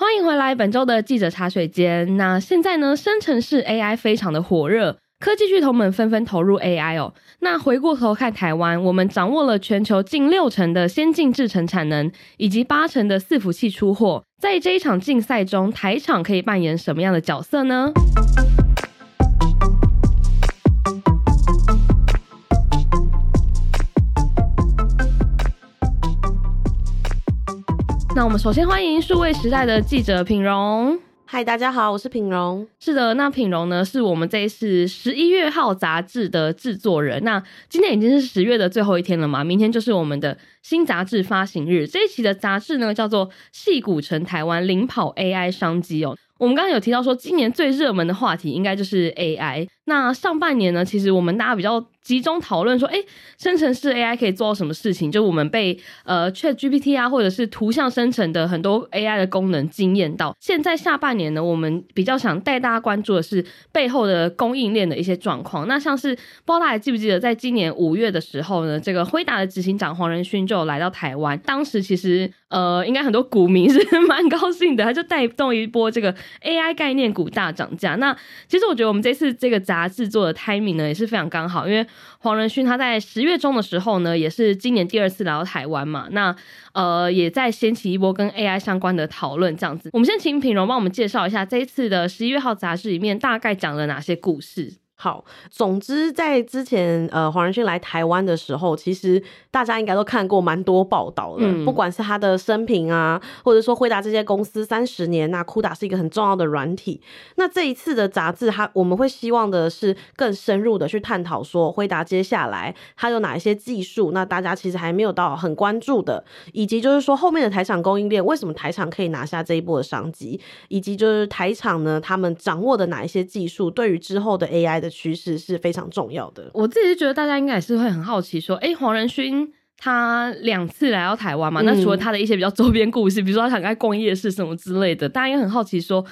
欢迎回来，本周的记者茶水间。那现在呢，生成式 AI 非常的火热，科技巨头们纷纷投入 AI 哦。那回过头看台湾，我们掌握了全球近六成的先进制程产能，以及八成的伺服器出货。在这一场竞赛中，台厂可以扮演什么样的角色呢？那我们首先欢迎数位时代的记者品荣。嗨，大家好，我是品荣。是的，那品荣呢，是我们这一次十一月号杂志的制作人。那今天已经是十月的最后一天了嘛，明天就是我们的新杂志发行日。这一期的杂志呢，叫做《矽谷城台湾领跑 AI 商机》哦。我们刚刚有提到说，今年最热门的话题应该就是 AI。那上半年呢，其实我们大家比较集中讨论说，哎，生成式 AI 可以做到什么事情？就我们被呃 ChatGPT 啊，或者是图像生成的很多 AI 的功能惊艳到。现在下半年呢，我们比较想带大家关注的是背后的供应链的一些状况。那像是不知道大家记不记得，在今年五月的时候呢，这个辉达的执行长黄仁勋就来到台湾。当时其实呃，应该很多股民 是蛮高兴的，他就带动一波这个 AI 概念股大涨价。那其实我觉得我们这次这个杂制作的 timing 呢也是非常刚好，因为黄仁勋他在十月中的时候呢，也是今年第二次来到台湾嘛，那呃也在掀起一波跟 AI 相关的讨论，这样子。我们先请品荣帮我们介绍一下这一次的十一月号杂志里面大概讲了哪些故事。好，总之在之前，呃，黄仁勋来台湾的时候，其实大家应该都看过蛮多报道的，嗯、不管是他的生平啊，或者说辉达这些公司三十年，那 CUDA 是一个很重要的软体。那这一次的杂志，它我们会希望的是更深入的去探讨说，辉达接下来它有哪一些技术，那大家其实还没有到很关注的，以及就是说后面的台厂供应链，为什么台厂可以拿下这一波的商机，以及就是台厂呢，他们掌握的哪一些技术，对于之后的 AI 的。趋势是非常重要的。我自己觉得大家应该也是会很好奇，说，哎、欸，黄仁勋他两次来到台湾嘛，嗯、那除了他的一些比较周边故事，比如说他想开逛夜市什么之类的，大家也很好奇说。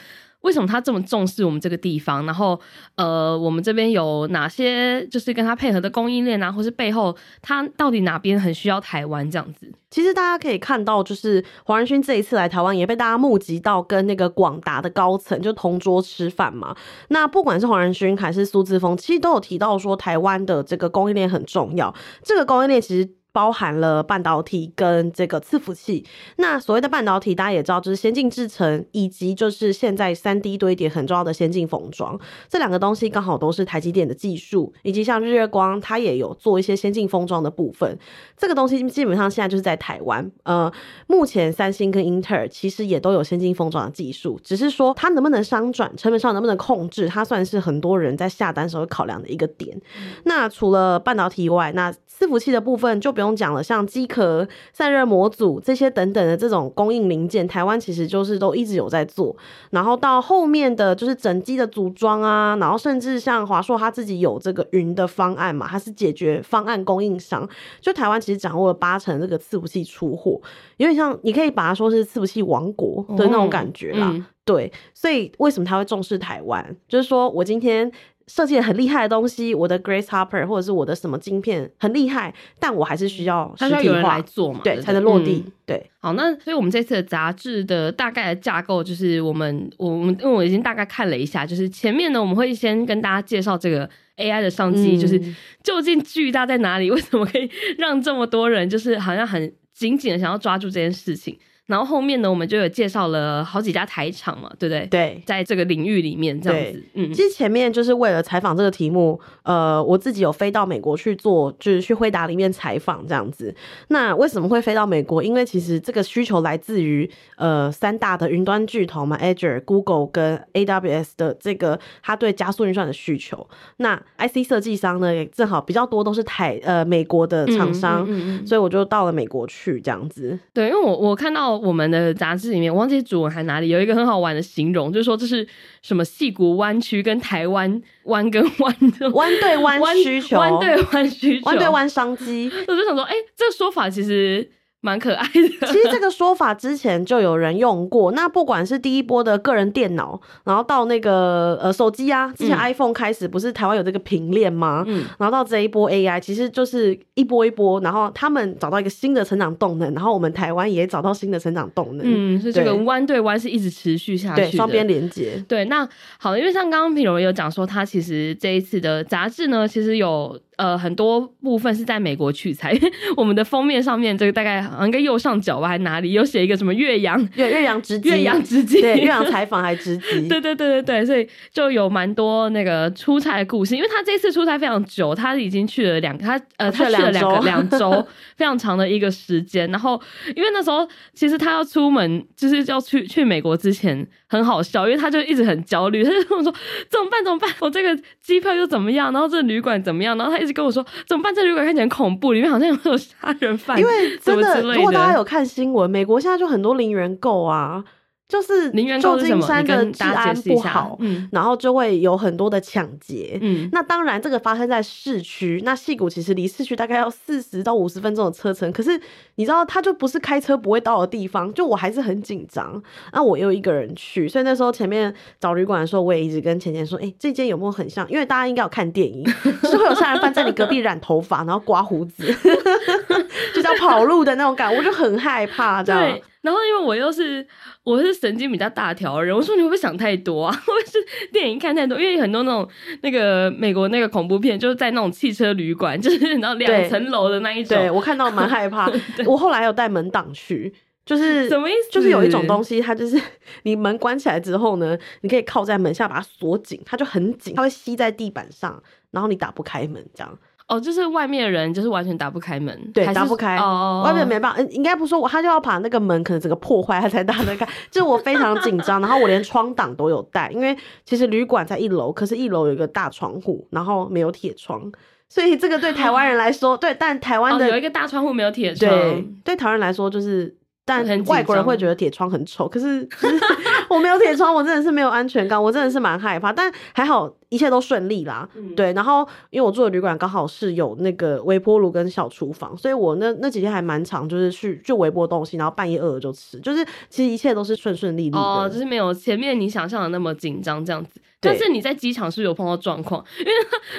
为什么他这么重视我们这个地方？然后，呃，我们这边有哪些就是跟他配合的供应链啊，或是背后他到底哪边很需要台湾这样子？其实大家可以看到，就是黄仁勋这一次来台湾，也被大家募集到跟那个广达的高层就同桌吃饭嘛。那不管是黄仁勋还是苏志峰，其实都有提到说台湾的这个供应链很重要。这个供应链其实。包含了半导体跟这个伺服器。那所谓的半导体，大家也知道，就是先进制程，以及就是现在三 D 堆叠很重要的先进封装。这两个东西刚好都是台积电的技术，以及像日月光，它也有做一些先进封装的部分。这个东西基本上现在就是在台湾。呃，目前三星跟英特尔其实也都有先进封装的技术，只是说它能不能商转，成本上能不能控制，它算是很多人在下单时候考量的一个点。那除了半导体以外，那伺服器的部分就不用。讲了，像机壳、散热模组这些等等的这种供应零件，台湾其实就是都一直有在做。然后到后面的就是整机的组装啊，然后甚至像华硕他自己有这个云的方案嘛，它是解决方案供应商。就台湾其实掌握了八成这个伺服器出货，有点像你可以把它说是伺服器王国的那种感觉啦。对，所以为什么他会重视台湾？就是说我今天。设计很厉害的东西，我的 Grace Hopper 或者是我的什么晶片很厉害，但我还是需要实体化，有人来做嘛，对，才能落地。嗯、对，好，那所以我们这次的杂志的大概的架构就是我们我们因为我已经大概看了一下，就是前面呢我们会先跟大家介绍这个 AI 的商机，嗯、就是究竟巨大在哪里，为什么可以让这么多人就是好像很紧紧的想要抓住这件事情。然后后面呢，我们就有介绍了好几家台厂嘛，对不对？对，在这个领域里面这样子。嗯，其实前面就是为了采访这个题目，呃，我自己有飞到美国去做，就是去辉达里面采访这样子。那为什么会飞到美国？因为其实这个需求来自于呃三大的云端巨头嘛，Azure、Google 跟 AWS 的这个它对加速运算的需求。那 IC 设计商呢，也正好比较多都是台呃美国的厂商，嗯嗯嗯，所以我就到了美国去这样子。对，因为我我看到。我们的杂志里面，我忘记主文还哪里有一个很好玩的形容，就是说这是什么戏骨湾区跟台湾湾跟湾的 湾对湾需求，湾对湾需求，湾对湾商机。我就想说，哎、欸，这个说法其实蛮可爱的。其实这个说法之前就有人用过。那不管是第一波的个人电脑，然后到那个呃手机啊，之前 iPhone 开始不是台湾有这个平链吗？嗯，然后到这一波 AI，其实就是一波一波，然后他们找到一个新的成长动能，然后我们台湾也找到新的成长动能。嗯，所以这个弯对弯是一直持续下去的，对，双边连接。对，那好，因为像刚刚品荣有讲说，他其实这一次的杂志呢，其实有。呃，很多部分是在美国取材。我们的封面上面，这个大概好像应该右上角吧，还哪里有写一个什么岳阳？岳岳阳直击，岳阳直击，对，岳阳采访还直击。对对对对对，所以就有蛮多那个出差的故事。因为他这次出差非常久，他已经去了两，他呃，他去了两个两周，非常长的一个时间。然后，因为那时候其实他要出门，就是要去去美国之前很好笑，因为他就一直很焦虑，他就跟我说怎么办怎么办？我这个机票又怎么样？然后这个旅馆怎么样？然后他一直跟我说怎么办？这旅馆看起来很恐怖，里面好像有没有杀人犯？因为真的，如果大家有看新闻，美国现在就很多零元购啊。就是旧金山的治安不好，嗯，然后就会有很多的抢劫，嗯，那当然这个发生在市区，那戏谷其实离市区大概要四十到五十分钟的车程，可是你知道它就不是开车不会到的地方，就我还是很紧张，那我又一个人去，所以那时候前面找旅馆的时候，我也一直跟钱钱说，哎、欸，这间有没有很像？因为大家应该有看电影，就是会有杀人犯在你隔壁染头发，然后刮胡子，就叫跑路的那种感，我就很害怕，这样。然后因为我又是我是神经比较大条的人，我说你会不会想太多啊？会不会是电影看太多？因为很多那种那个美国那个恐怖片，就是在那种汽车旅馆，就是 然后两层楼的那一种。对，我看到蛮害怕。我后来有带门挡去，就是什么意思？就是有一种东西，它就是 你门关起来之后呢，你可以靠在门下把它锁紧，它就很紧，它会吸在地板上，然后你打不开门这样。哦，就是外面的人就是完全打不开门，对，打不开。哦，外面没办法，应该不说我，他就要把那个门可能整个破坏，他才打得开。就我非常紧张，然后我连窗挡都有带，因为其实旅馆在一楼，可是一楼有一个大窗户，然后没有铁窗，所以这个对台湾人来说，对，但台湾的、哦、有一个大窗户没有铁窗，对，对台湾人来说就是。但外国人会觉得铁窗很丑，可是 我没有铁窗，我真的是没有安全感，我真的是蛮害怕。但还好一切都顺利啦，嗯、对。然后因为我住的旅馆刚好是有那个微波炉跟小厨房，所以我那那几天还蛮长，就是去就微波东西，然后半夜饿了就吃，就是其实一切都是顺顺利利的，哦，就是没有前面你想象的那么紧张这样子。但是你在机场是不是有碰到状况？因为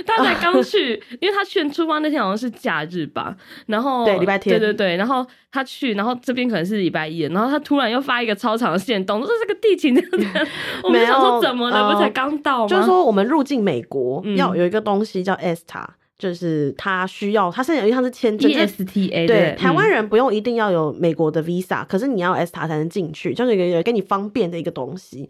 他他才刚 去，因为他去出发那天好像是假日吧，然后对礼拜天，对对对，然后他去，然后这边可能是礼拜一，然后他突然又发一个超长的线动，说这个地勤这样，我们想说怎么了？不才刚到吗？就是说我们入境美国要有一个东西叫 ESTA。就是他需要，他现在有一项是签证，ESTA 对，台湾人不用一定要有美国的 Visa，可是你要 ESTA 才能进去，就是一个给你方便的一个东西。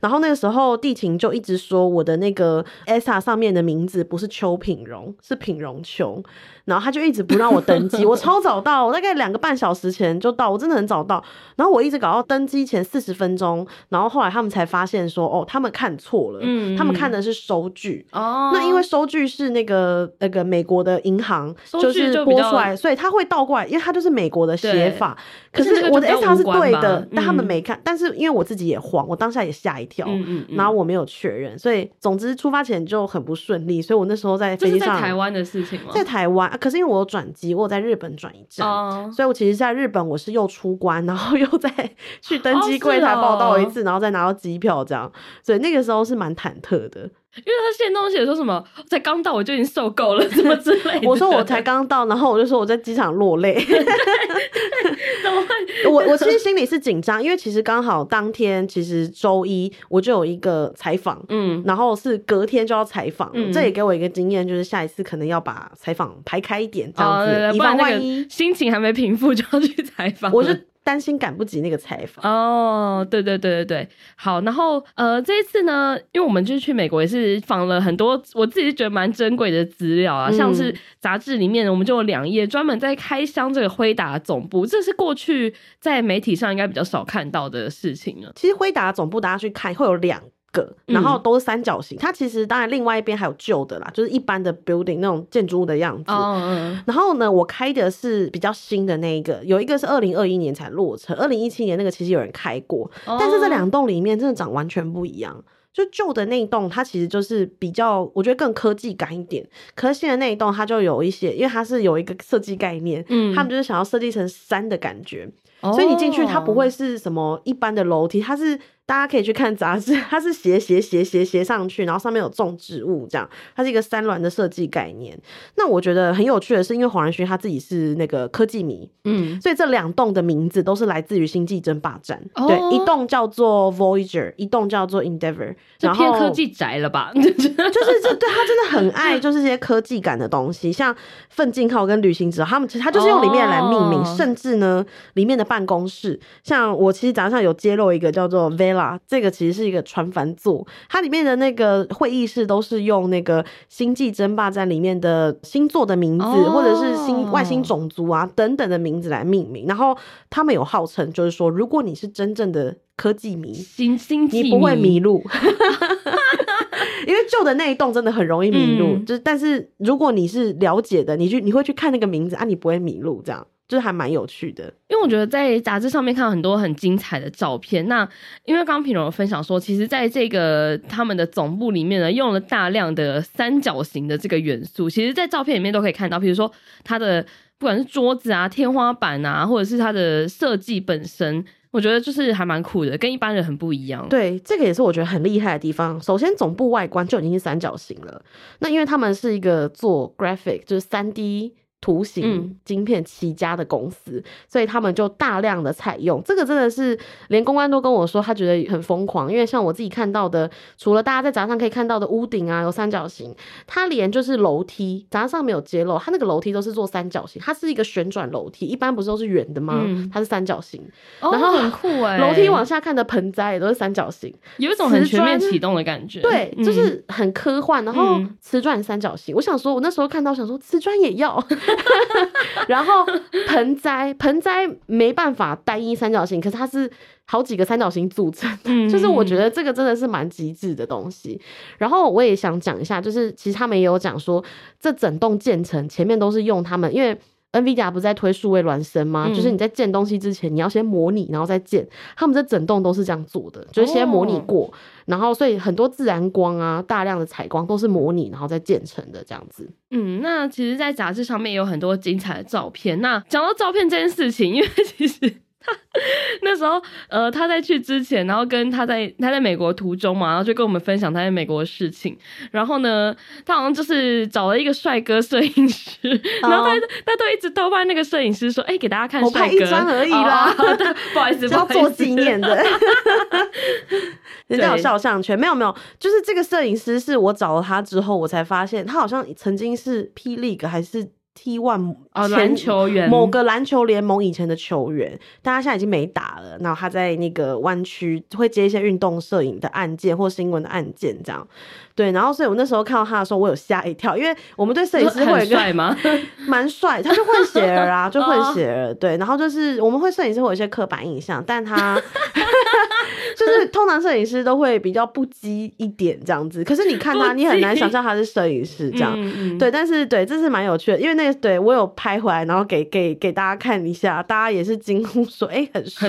然后那个时候地勤就一直说我的那个 ESTA 上面的名字不是邱品荣，是品荣琼。然后他就一直不让我登机，我超早到，我大概两个半小时前就到，我真的很早到。然后我一直搞到登机前四十分钟，然后后来他们才发现说，哦，他们看错了，嗯，他们看的是收据哦。那因为收据是那个那个美国的银行就是拨出来，所以他会倒过来，因为他就是美国的写法。可是我的 ESTA 是对的，嗯、但他们没看。但是因为我自己也慌，我当下也吓一跳，然后我没有确认，所以总之出发前就很不顺利。所以我那时候在飞机上，在台湾的事情吗？在台湾。可是因为我有转机，我有在日本转一站，oh. 所以我其实在日本我是又出关，然后又再去登机柜台报到一次，oh, 然后再拿到机票这样，所以那个时候是蛮忐忑的。因为他现在东西也说什么，才刚到我就已经受够了，什么之类的。我说我才刚到，然后我就说我在机场落泪。怎么会？我我其实心里是紧张，因为其实刚好当天其实周一我就有一个采访，嗯，然后是隔天就要采访，嗯，这也给我一个经验，就是下一次可能要把采访排开一点，这样子，以防万一心情还没平复就要去采访，我就。担心赶不及那个采访哦，对对对对对，好，然后呃，这一次呢，因为我们就是去美国，也是访了很多我自己觉得蛮珍贵的资料啊，嗯、像是杂志里面，我们就有两页专门在开箱这个辉达总部，这是过去在媒体上应该比较少看到的事情了。其实辉达总部大家去看会有两。个，然后都是三角形。嗯、它其实当然另外一边还有旧的啦，就是一般的 building 那种建筑物的样子。然后呢，我开的是比较新的那一个，有一个是二零二一年才落成，二零一七年那个其实有人开过，哦、但是这两栋里面真的长完全不一样。就旧的那一栋，它其实就是比较，我觉得更科技感一点。可是新的那一栋，它就有一些，因为它是有一个设计概念，嗯，他们就是想要设计成山的感觉，哦、所以你进去，它不会是什么一般的楼梯，它是。大家可以去看杂志，它是斜斜斜斜斜上去，然后上面有种植物，这样，它是一个三峦的设计概念。那我觉得很有趣的是，因为黄仁勋他自己是那个科技迷，嗯，所以这两栋的名字都是来自于《星际争霸战》哦。对，一栋叫做 Voyager，一栋叫做 Endeavor。这偏科技宅了吧？就是这对他真的很爱，就是这些科技感的东西，像奋进号跟旅行者，他们其实他就是用里面来命名，哦、甚至呢，里面的办公室，像我其实早上有揭露一个叫做 Vela。这个其实是一个船帆座，它里面的那个会议室都是用那个《星际争霸战》里面的星座的名字，哦、或者是星外星种族啊等等的名字来命名。然后他们有号称，就是说，如果你是真正的科技迷，星星际，你不会迷路，因为旧的那一栋真的很容易迷路。嗯、就是，但是如果你是了解的，你去你会去看那个名字啊，你不会迷路这样。就是还蛮有趣的，因为我觉得在杂志上面看到很多很精彩的照片。那因为刚刚品荣有分享说，其实在这个他们的总部里面呢，用了大量的三角形的这个元素。其实，在照片里面都可以看到，比如说它的不管是桌子啊、天花板啊，或者是它的设计本身，我觉得就是还蛮酷的，跟一般人很不一样。对，这个也是我觉得很厉害的地方。首先，总部外观就已经是三角形了。那因为他们是一个做 graphic，就是三 D。图形晶片起家的公司，嗯、所以他们就大量的采用这个，真的是连公关都跟我说，他觉得很疯狂。因为像我自己看到的，除了大家在杂志上可以看到的屋顶啊有三角形，它连就是楼梯，杂志上没有揭露，它那个楼梯都是做三角形，它是一个旋转楼梯，一般不是都是圆的吗？嗯、它是三角形，然后很酷哎，楼梯往下看的盆栽也都是三角形，有一种很全面启动的感觉，对，就是很科幻。然后瓷砖三角形，我想说，我那时候看到想说瓷砖也要。然后盆栽，盆栽没办法单一三角形，可是它是好几个三角形组成的，嗯、就是我觉得这个真的是蛮极致的东西。然后我也想讲一下，就是其实他们也有讲说，这整栋建成前面都是用他们，因为。NVIDIA 不是在推数位孪生吗？嗯、就是你在建东西之前，你要先模拟，然后再建。他们这整栋都是这样做的，就是先模拟过，哦、然后所以很多自然光啊，大量的采光都是模拟，然后再建成的这样子。嗯，那其实，在杂志上面有很多精彩的照片。那讲到照片这件事情，因为其实。那时候，呃，他在去之前，然后跟他在他在美国途中嘛，然后就跟我们分享他在美国的事情。然后呢，他好像就是找了一个帅哥摄影师，然后他他都一直偷拍那个摄影师说：“哎、欸，给大家看帅哥，我拍一张而已啦，哦、不好意思，要做纪念的。”人家有肖像权，没有没有，就是这个摄影师是我找了他之后，我才发现他好像曾经是 P League 还是。T1 哦，篮球员，某个篮球联盟以前的球员，但他现在已经没打了。然后他在那个湾区会接一些运动摄影的案件或新闻的案件，这样。对，然后所以我那时候看到他的时候，我有吓一跳，因为我们对摄影师会有一个帅吗？蛮帅，他就混血儿啊，就混血儿。对，然后就是我们会摄影师会有一些刻板印象，但他 就是通常摄影师都会比较不羁一点这样子。可是你看他，你很难想象他是摄影师这样。嗯嗯对，但是对，这是蛮有趣的，因为那个对我有拍回来，然后给给给大家看一下，大家也是惊呼说：“哎、欸，很帅！”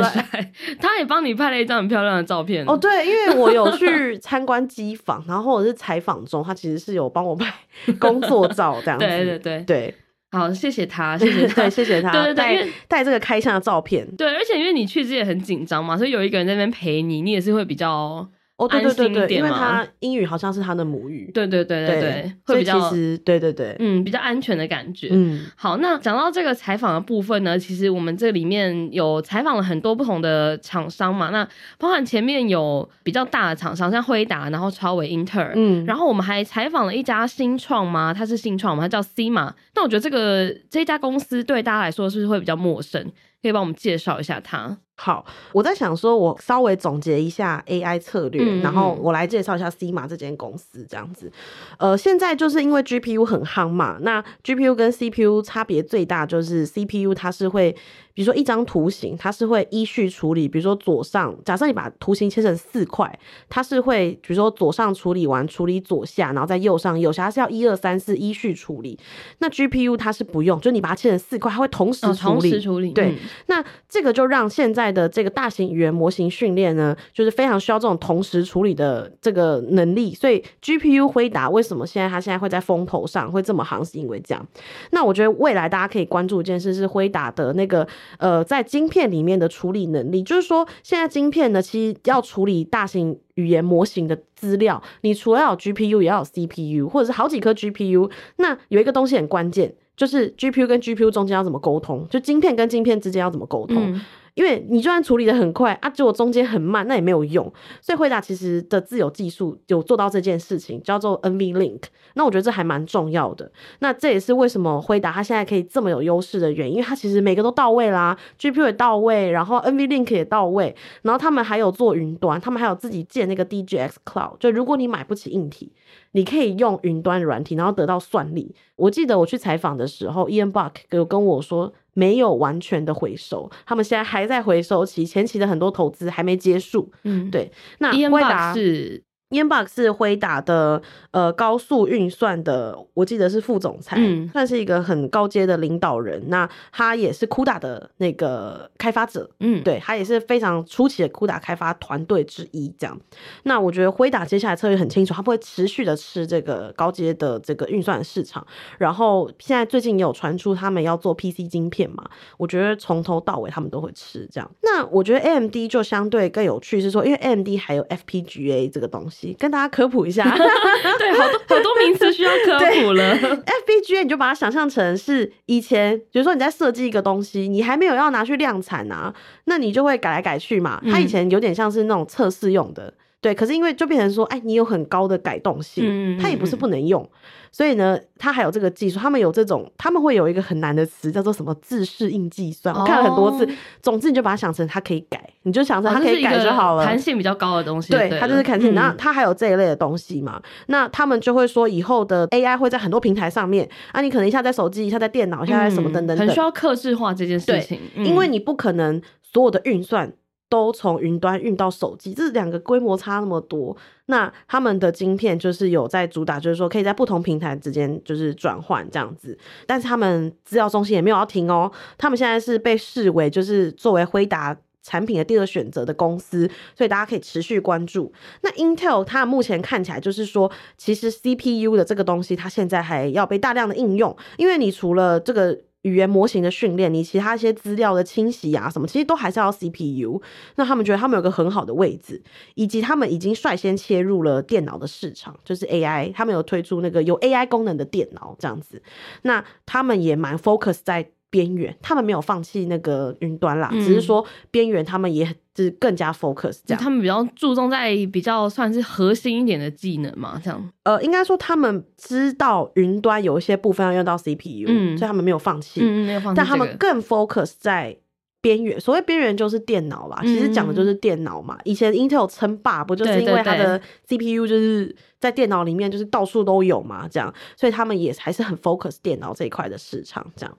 他也帮你拍了一张很漂亮的照片哦。对，因为我有去参观机房，然后或者是。采访中，他其实是有帮我拍 工作照这样子。对对对对，好，谢谢他，谢谢 他，谢谢他。对 对对，带这个开箱的照片。对，而且因为你去之前很紧张嘛，所以有一个人在那边陪你，你也是会比较。哦，对对对对，因为他英语好像是他的母语，对对对对对，会比较其实对对对，嗯，比较安全的感觉。嗯，好，那讲到这个采访的部分呢，其实我们这里面有采访了很多不同的厂商嘛，那包含前面有比较大的厂商，像辉达，然后超微、英特尔，嗯，然后我们还采访了一家新创嘛，它是新创嘛，它叫 CIMA。那我觉得这个这家公司对大家来说是不是会比较陌生？可以帮我们介绍一下它？好，我在想说，我稍微总结一下 AI 策略，嗯、然后我来介绍一下 CIMA 这间公司，这样子。呃，现在就是因为 GPU 很夯嘛，那 GPU 跟 CPU 差别最大就是 CPU 它是会。比如说一张图形，它是会依序处理，比如说左上，假设你把图形切成四块，它是会比如说左上处理完，处理左下，然后再右上右下，它是要一二三四依序处理。那 GPU 它是不用，就你把它切成四块，它会同时处理。哦、同时处理。对、嗯，那这个就让现在的这个大型语言模型训练呢，就是非常需要这种同时处理的这个能力。所以 GPU 回答为什么现在它现在会在风头上会这么行，是因为这样。那我觉得未来大家可以关注一件事是辉达的那个呃，在晶片里面的处理能力，就是说现在晶片呢，其实要处理大型语言模型的资料，你除了要有 GPU，也要有 CPU，或者是好几颗 GPU。那有一个东西很关键，就是 GPU 跟 GPU 中间要怎么沟通，就晶片跟晶片之间要怎么沟通。嗯因为你就算处理得很快啊，结果中间很慢，那也没有用。所以辉达其实的自有技术有做到这件事情，叫做 NVLink。那我觉得这还蛮重要的。那这也是为什么辉达它现在可以这么有优势的原因，因为它其实每个都到位啦，GPU 也到位，然后 NVLink 也到位，然后他们还有做云端，他们还有自己建那个 DGX Cloud。就如果你买不起硬体，你可以用云端软体，然后得到算力。我记得我去采访的时候，Ian Buck 有跟我说。没有完全的回收，他们现在还在回收期，前期的很多投资还没结束。嗯，对。那辉达是。Ian 是辉达的呃高速运算的，我记得是副总裁，嗯，算是一个很高阶的领导人。那他也是 CUDA 的那个开发者，嗯，对，他也是非常初期的 CUDA 开发团队之一。这样，那我觉得辉达接下来策略很清楚，他不会持续的吃这个高阶的这个运算市场。然后现在最近也有传出他们要做 PC 晶片嘛，我觉得从头到尾他们都会吃这样。那我觉得 AMD 就相对更有趣，是说因为 AMD 还有 FPGA 这个东西。跟大家科普一下，对，好多好多名词需要科普了。FPGA 你就把它想象成是以前，比如说你在设计一个东西，你还没有要拿去量产啊，那你就会改来改去嘛。它以前有点像是那种测试用的。对，可是因为就变成说，哎，你有很高的改动性，嗯、它也不是不能用，所以呢，它还有这个技术，他们有这种，他们会有一个很难的词叫做什么自适应计算，哦、我看了很多次。总之，你就把它想成它可以改，你就想成它可以改就好了，弹性比较高的东西。对，它就是弹性。那、嗯、它还有这一类的东西嘛？那他们就会说，以后的 AI 会在很多平台上面啊，你可能一下在手机，一下在电脑，一下在什么等等等，很需要克制化这件事情，对，因为你不可能所有的运算。都从云端运到手机，这两个规模差那么多，那他们的晶片就是有在主打，就是说可以在不同平台之间就是转换这样子。但是他们资料中心也没有要停哦，他们现在是被视为就是作为辉达产品的第二选择的公司，所以大家可以持续关注。那 Intel 它目前看起来就是说，其实 CPU 的这个东西它现在还要被大量的应用，因为你除了这个。语言模型的训练，你其他一些资料的清洗啊，什么其实都还是要 CPU。那他们觉得他们有个很好的位置，以及他们已经率先切入了电脑的市场，就是 AI，他们有推出那个有 AI 功能的电脑这样子。那他们也蛮 focus 在。边缘，他们没有放弃那个云端啦，嗯、只是说边缘他们也是更加 focus 这样。他们比较注重在比较算是核心一点的技能嘛，这样。呃，应该说他们知道云端有一些部分要用到 CPU，嗯，所以他们没有放弃，嗯，没有放。但他们更 focus 在边缘，所谓边缘就是电脑啦，其实讲的就是电脑嘛。嗯、以前 Intel 称霸不就是因为它的 CPU 就是。在电脑里面就是到处都有嘛，这样，所以他们也还是很 focus 电脑这一块的市场，这样。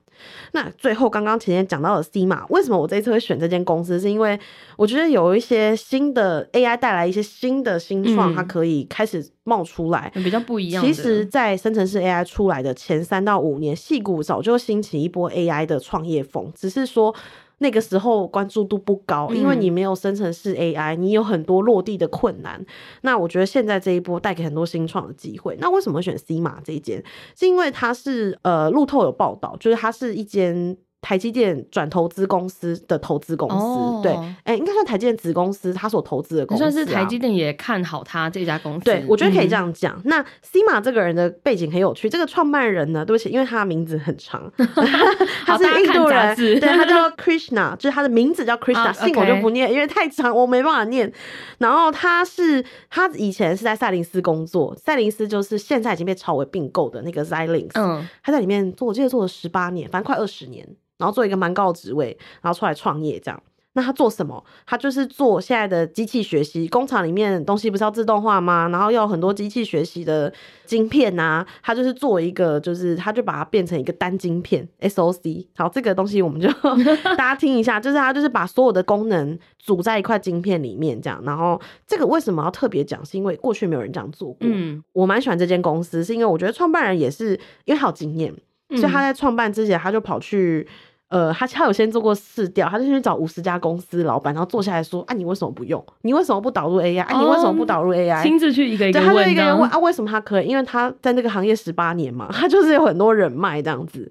那最后刚刚前面讲到的 CIMA，为什么我这一次会选这间公司？是因为我觉得有一些新的 AI 带来一些新的新创，它可以开始冒出来，比较不一样。其实，在生成式 AI 出来的前三到五年，戏股早就兴起一波 AI 的创业风，只是说。那个时候关注度不高，因为你没有生成式 AI，你有很多落地的困难。那我觉得现在这一波带给很多新创的机会。那为什么选 CIMA 这一间？是因为它是呃路透有报道，就是它是一间。台积电转投资公司的投资公司，哦、对，哎、欸，应该算台积电子公司，他所投资的公司、啊，算是台积电也看好他这家公司。对，我觉得可以这样讲。嗯、那 CIMA 这个人的背景很有趣，这个创办人呢，对不起，因为他的名字很长，他是印度人，对，他叫 Krishna，就是他的名字叫 Krishna，姓、啊、我就不念，因为太长，我没办法念。然后他是他以前是在赛灵思工作，赛灵思就是现在已经被超为并购的那个 Xilinx，嗯，他在里面做，我记得做了十八年，反正快二十年。然后做一个蛮高的职位，然后出来创业这样。那他做什么？他就是做现在的机器学习，工厂里面东西不是要自动化吗？然后要很多机器学习的晶片呐、啊，他就是做一个，就是他就把它变成一个单晶片 SOC。好，这个东西我们就 大家听一下，就是他就是把所有的功能组在一块晶片里面这样。然后这个为什么要特别讲？是因为过去没有人这样做过。嗯，我蛮喜欢这间公司，是因为我觉得创办人也是因为他有经验，所以他在创办之前他就跑去。呃，他他有先做过试调，他就去找五十家公司老板，然后坐下来说：“啊，你为什么不用？你为什么不导入 AI？啊，你为什么不导入 AI？” 亲自去一个一个问，他就一个人问啊，为什么他可以？因为他在那个行业十八年嘛，他就是有很多人脉这样子。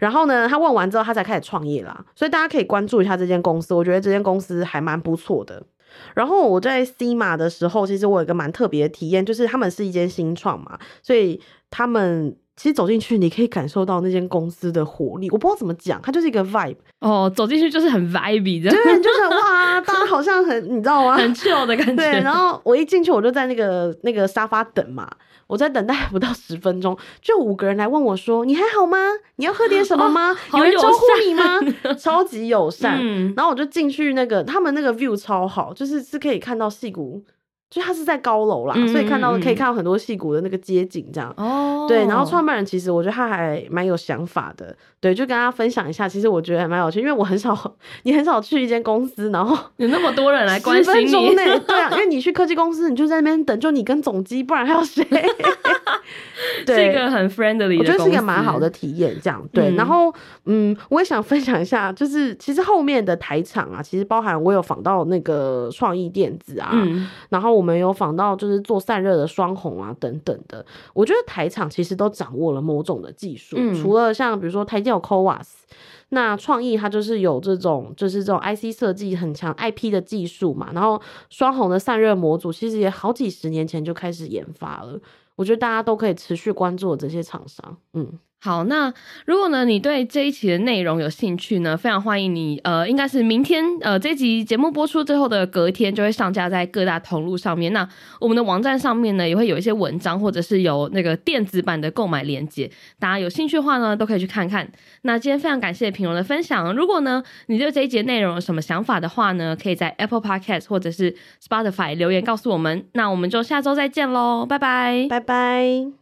然后呢，他问完之后，他才开始创业啦。所以大家可以关注一下这间公司，我觉得这间公司还蛮不错的。然后我在 CMA 的时候，其实我有一个蛮特别的体验，就是他们是一间新创嘛，所以他们。其实走进去，你可以感受到那间公司的活力。我不知道怎么讲，它就是一个 vibe 哦，走进去就是很 vibe 的，对，就是哇，大家好像很，你知道吗？很 chill 的感觉。对，然后我一进去，我就在那个那个沙发等嘛，我在等待不到十分钟，就五个人来问我说：“你还好吗？你要喝点什么吗？哦、有人招呼你吗？”超级友善。嗯、然后我就进去，那个他们那个 view 超好，就是是可以看到矽谷。就他是在高楼啦，嗯、所以看到可以看到很多戏骨的那个街景，这样。哦。对，然后创办人其实我觉得他还蛮有想法的，对，就跟大家分享一下。其实我觉得还蛮有趣，因为我很少，你很少去一间公司，然后有那么多人来关心你。十分钟内，对啊，因为你去科技公司，你就在那边等，就你跟总机，不然还有谁？对，是一个很 friendly，我觉得是一个蛮好的体验，这样。对，嗯、然后嗯，我也想分享一下，就是其实后面的台厂啊，其实包含我有访到那个创意电子啊，嗯、然后。我们有访到，就是做散热的双红啊，等等的。我觉得台厂其实都掌握了某种的技术，嗯、除了像比如说台积有 CoWoS，那创意它就是有这种就是这种 IC 设计很强 IP 的技术嘛。然后双红的散热模组其实也好几十年前就开始研发了。我觉得大家都可以持续关注这些厂商，嗯。好，那如果呢，你对这一期的内容有兴趣呢，非常欢迎你，呃，应该是明天，呃，这集节目播出之后的隔天就会上架在各大通路上面。那我们的网站上面呢，也会有一些文章，或者是有那个电子版的购买链接，大家有兴趣的话呢，都可以去看看。那今天非常感谢品蓉的分享。如果呢，你对这一节内容有什么想法的话呢，可以在 Apple Podcast 或者是 Spotify 留言告诉我们。那我们就下周再见喽，拜拜，拜拜。